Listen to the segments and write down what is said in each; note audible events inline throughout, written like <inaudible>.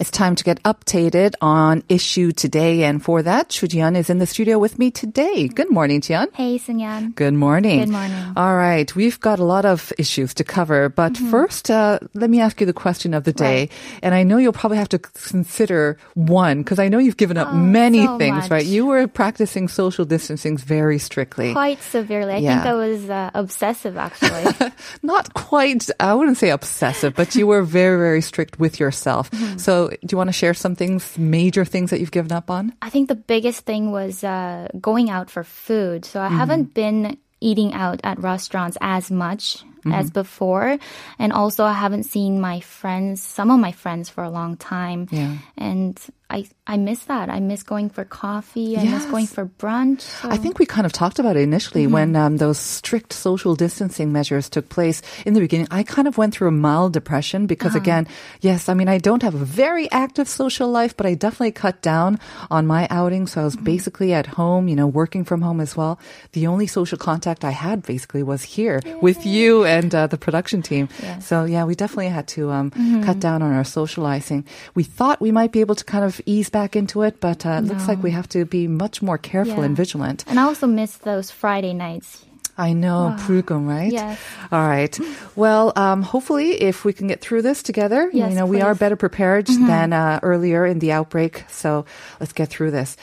It's time to get updated on issue today, and for that, Chu Jian is in the studio with me today. Good morning, Jian. Hey, Sungyeon. Good morning. Good morning. All right, we've got a lot of issues to cover, but first, uh, let me ask you the question of the day. Right. And I know you'll probably have to consider one because I know you've given up Oh, many so things, much. right? You were practicing social distancing very strictly. Quite severely. I Yeah. think I was uh, obsessive, actually. <laughs> Not quite, I wouldn't say obsessive, but you were very, very strict with yourself. Mm-hmm. So, do you want to share some things, major things that you've given up on? I think the biggest thing was uh, going out for food. So I Mm-hmm. haven't been eating out at restaurants as much Mm-hmm. as before. And also, I haven't seen my friends, some of my friends, for a long time. Yeah. And I, I miss that. I miss going for coffee. I miss going for brunch. I think we kind of talked about it initially Mm-hmm. when um, those strict social distancing measures took place in the beginning. I kind of went through a mild depression because, Uh-huh. again, yes, I mean, I don't have a very active social life, but I definitely cut down on my outings. So I was Mm-hmm. basically at home, you know, working from home as well. The only social contact I had basically was here with you and uh, the production team. Yes. So yeah, we definitely had to um, Mm-hmm. cut down on our socializing. We thought we might be able to kind of ease back into it, but uh, it looks like we have to be much more careful Yeah. and vigilant. and I also miss those Friday nights. I know, 불금, right? Yes. All right. Well, um, hopefully, if we can get through this together, Yes, you know, we are better prepared than uh, earlier in the outbreak. So let's get through this.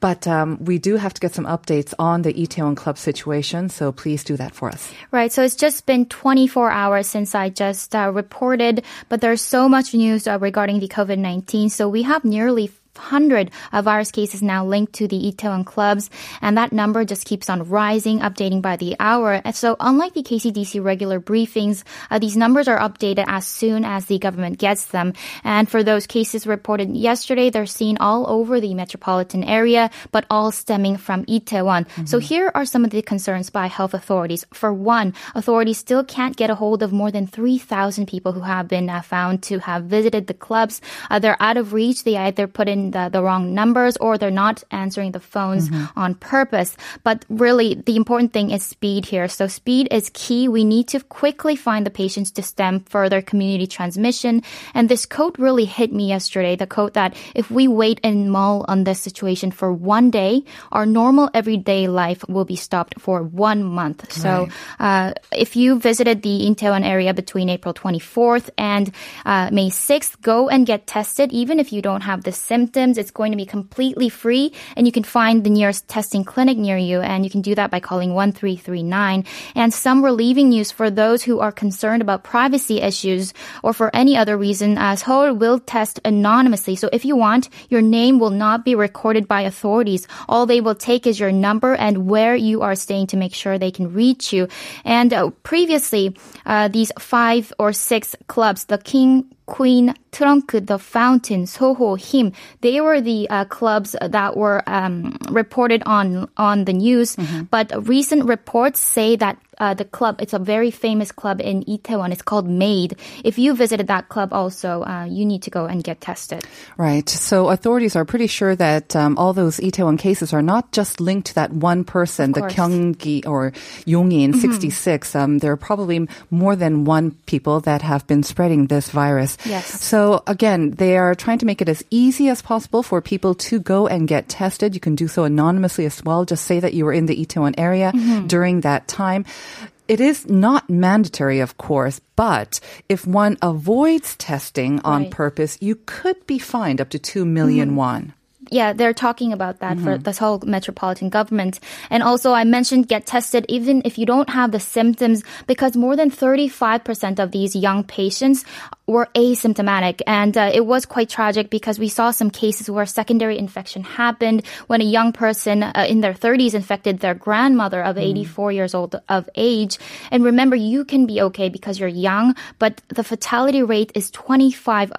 But um, we do have to get some updates on the Itaewon Club situation. So please do that for us. Right. So it's just been 24 hours since I just uh, reported, but there's so much news uh, regarding the COVID-19. So we have nearly 100 uh, virus cases now linked to the Itaewon clubs, and that number just keeps on rising, updating by the hour. And so, unlike the KCDC regular briefings, uh, these numbers are updated as soon as the government gets them. And for those cases reported yesterday, they're seen all over the metropolitan area, but all stemming from Itaewon. So here are some of the concerns by health authorities. For one, authorities still can't get a hold of more than 3,000 people who have been uh, found to have visited the clubs. Uh, they're out of reach. They either put in the, the wrong numbers or they're not answering the phones on purpose. But really, the important thing is speed here. So speed is key. We need to quickly find the patients to stem further community transmission. And this quote really hit me yesterday. The quote that if we wait and mull on this situation for one day, our normal everyday life will be stopped for one month. So uh, if you visited the Incheon area between April 24th and uh, May 6th, go and get tested. Even if you don't have the symptoms, it's going to be completely free and you can find the nearest testing clinic near you and you can do that by calling 1339. And some relieving news for those who are concerned about privacy issues or for any other reason, uh, Seoul will test anonymously. So if you want, your name will not be recorded by authorities. All they will take is your number and where you are staying to make sure they can reach you. And uh, previously, uh, these five or six clubs, the King, Queen, Trunk, The Fountain, Soho, Him, they were the uh, clubs that were um, reported on on the news. But recent reports say that uh, the club, it's a very famous club in Itaewon. It's called Maid. If you visited that club also, uh, you need to go and get tested. Right. So authorities are pretty sure that um, all those Itaewon cases are not just linked to that one person, the. Mm-hmm. Gyeonggi or Yongin 66. Um, there are probably more than one people that have been spreading this virus. Yes. So again, they are trying to make it as easy as possible for people to go and get tested. You can do so anonymously as well. Just say that you were in the Itaewon area Mm-hmm. during that time. It is not mandatory, of course, but if one avoids testing on Right. purpose, you could be fined up to 2 million mm-hmm. won. Yeah, they're talking about that for this whole metropolitan government. And also, I mentioned get tested even if you don't have the symptoms, because more than 35% of these young patients were asymptomatic. And uh, it was quite tragic because we saw some cases where secondary infection happened when a young person uh, in their 30s infected their grandmother of 84 years old of age. And remember, you can be okay because you're young, but the fatality rate is 25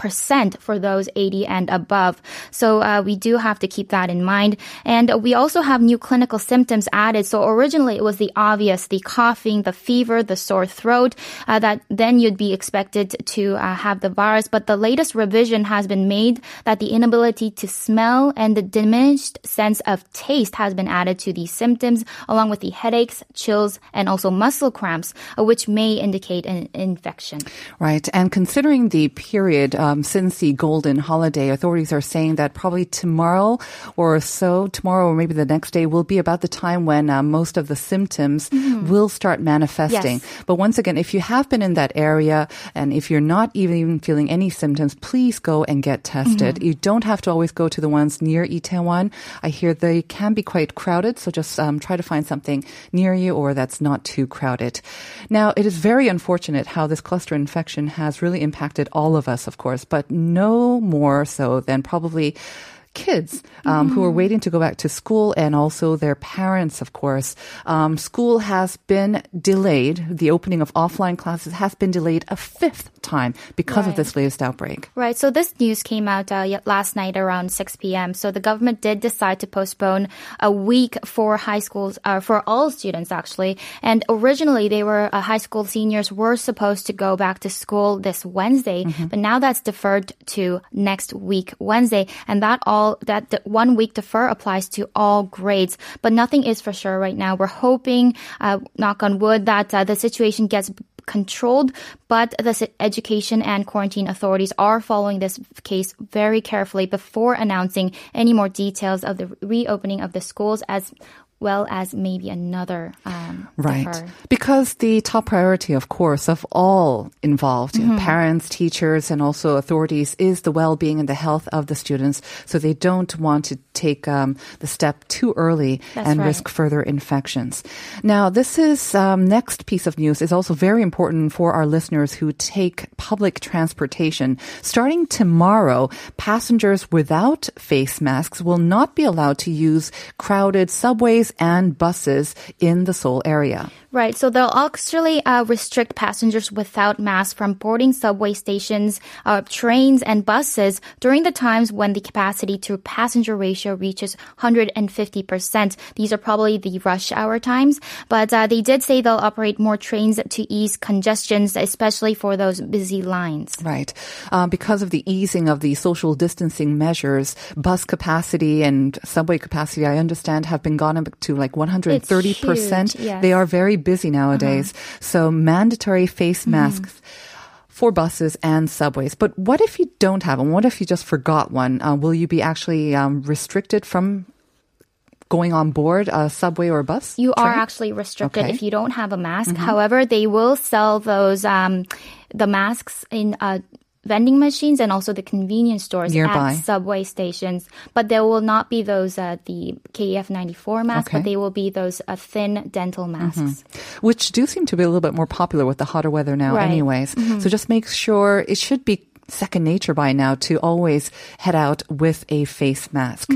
percent for those 80 and above. So uh, we do have to keep that in mind. And we also have new clinical symptoms added. So originally it was the obvious, the coughing, the fever, the sore throat, uh, that then you'd be expected to uh, have the virus. But the latest revision has been made that the inability to smell and the diminished sense of taste has been added to these symptoms, along with the headaches, chills, and also muscle cramps, uh, which may indicate an infection. Right. And considering the period um, since the golden holiday, authorities are saying that probably tomorrow or so, tomorrow or maybe the next day will be about the time when uh, most of the symptoms will start manifesting. Yes. But once again, if you have been in that area and if you're not even feeling any symptoms, please go and get tested. You don't have to always go to the ones near Itaewon. I hear they can be quite crowded, so just um, try to find something near you or that's not too crowded. Now, it is very unfortunate how this cluster infection has really impacted all of us, of course, but no more so than probably kids um, who are waiting to go back to school and also their parents, of course. Um, school has been delayed. The opening of offline classes has been delayed a fifth time because of this latest outbreak. Right. So this news came out uh, last night around 6 p.m. So the government did decide to postpone a week for high schools, uh, for all students actually. And originally they were, uh, high school seniors were supposed to go back to school this Wednesday, but now that's deferred to next week, Wednesday. And that all, that the one week defer applies to all grades. But nothing is for sure right now. We're hoping, uh, knock on wood, that uh, the situation gets controlled, but the education and quarantine authorities are following this case very carefully before announcing any more details of the reopening of the schools as well as maybe another um, Right. Because the top priority, of course, of all involved, Mm-hmm. parents, teachers, and also authorities, is the well being and the health of the students. So they don't want to take um, the step too early That's and right. risk further infections. Now, this is um, next piece of news is also very important for our listeners who take public transportation. Starting tomorrow, passengers without face masks will not be allowed to use crowded subways and buses in the Seoul area. Right. So they'll actually uh, restrict passengers without masks from boarding subway stations, uh, trains, and buses during the times when the capacity to passenger ratio reaches 150%. These are probably the rush hour times, but uh, they did say they'll operate more trains to ease congestions, especially for those busy lines. Right. Uh, because of the easing of the social distancing measures, bus capacity and subway capacity, I understand, have been gone up to like 130%. huge, yes. Uh-huh. They are very busy nowadays. So mandatory face Mm-hmm. masks. For buses and subways. But what if you don't have one? What if you just forgot one? Uh, will you be actually um, restricted from going on board a subway or a bus? You are actually restricted Okay. if you don't have a mask. However, they will sell those um, the masks in uh, vending machines and also the convenience stores Nearby. at subway stations. But there will not be those uh, the KF94 masks, Okay. but they will be those uh, thin dental masks. which do seem to be a little bit more popular with the hotter weather now Right. anyways. So just make sure it should be second nature by now to always head out with a face mask.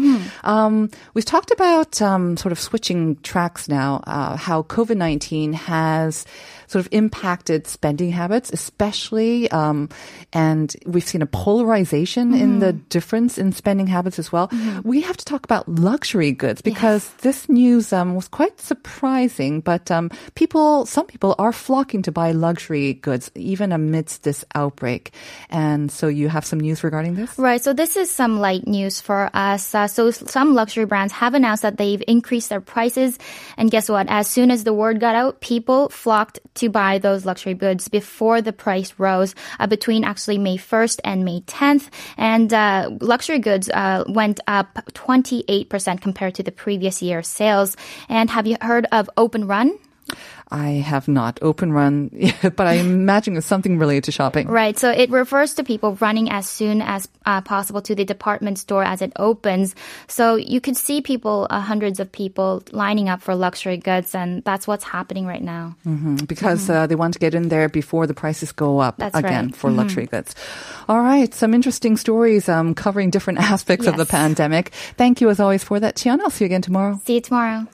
Um, we've talked about um, sort of switching tracks now, uh, how COVID-19 has sort of impacted spending habits, especially, um, and we've seen a polarization in the difference in spending habits as well. We have to talk about luxury goods because this news um, was quite surprising, but um, people, some people are flocking to buy luxury goods even amidst this outbreak. And so you have some news regarding this? Right. So this is some light news for us. Uh, so some luxury brands have announced that they've increased their prices. And guess what? As soon as the word got out, people flocked to buy those luxury goods before the price rose uh, between actually May 1st and May 10th. And uh, luxury goods uh, went up 28% compared to the previous year's sales. And have you heard of Open Run? I have not open run, <laughs> but I imagine it's something related to shopping. Right. So it refers to people running as soon as uh, possible to the department store as it opens. So you could see people, uh, hundreds of people lining up for luxury goods, and that's what's happening right now. Mm, because uh, they want to get in there before the prices go up That's again right. for luxury goods. All right, some interesting stories um, covering different <laughs> aspects of the pandemic. Thank you as always for that, Tiana. I'll see you again tomorrow. See you tomorrow.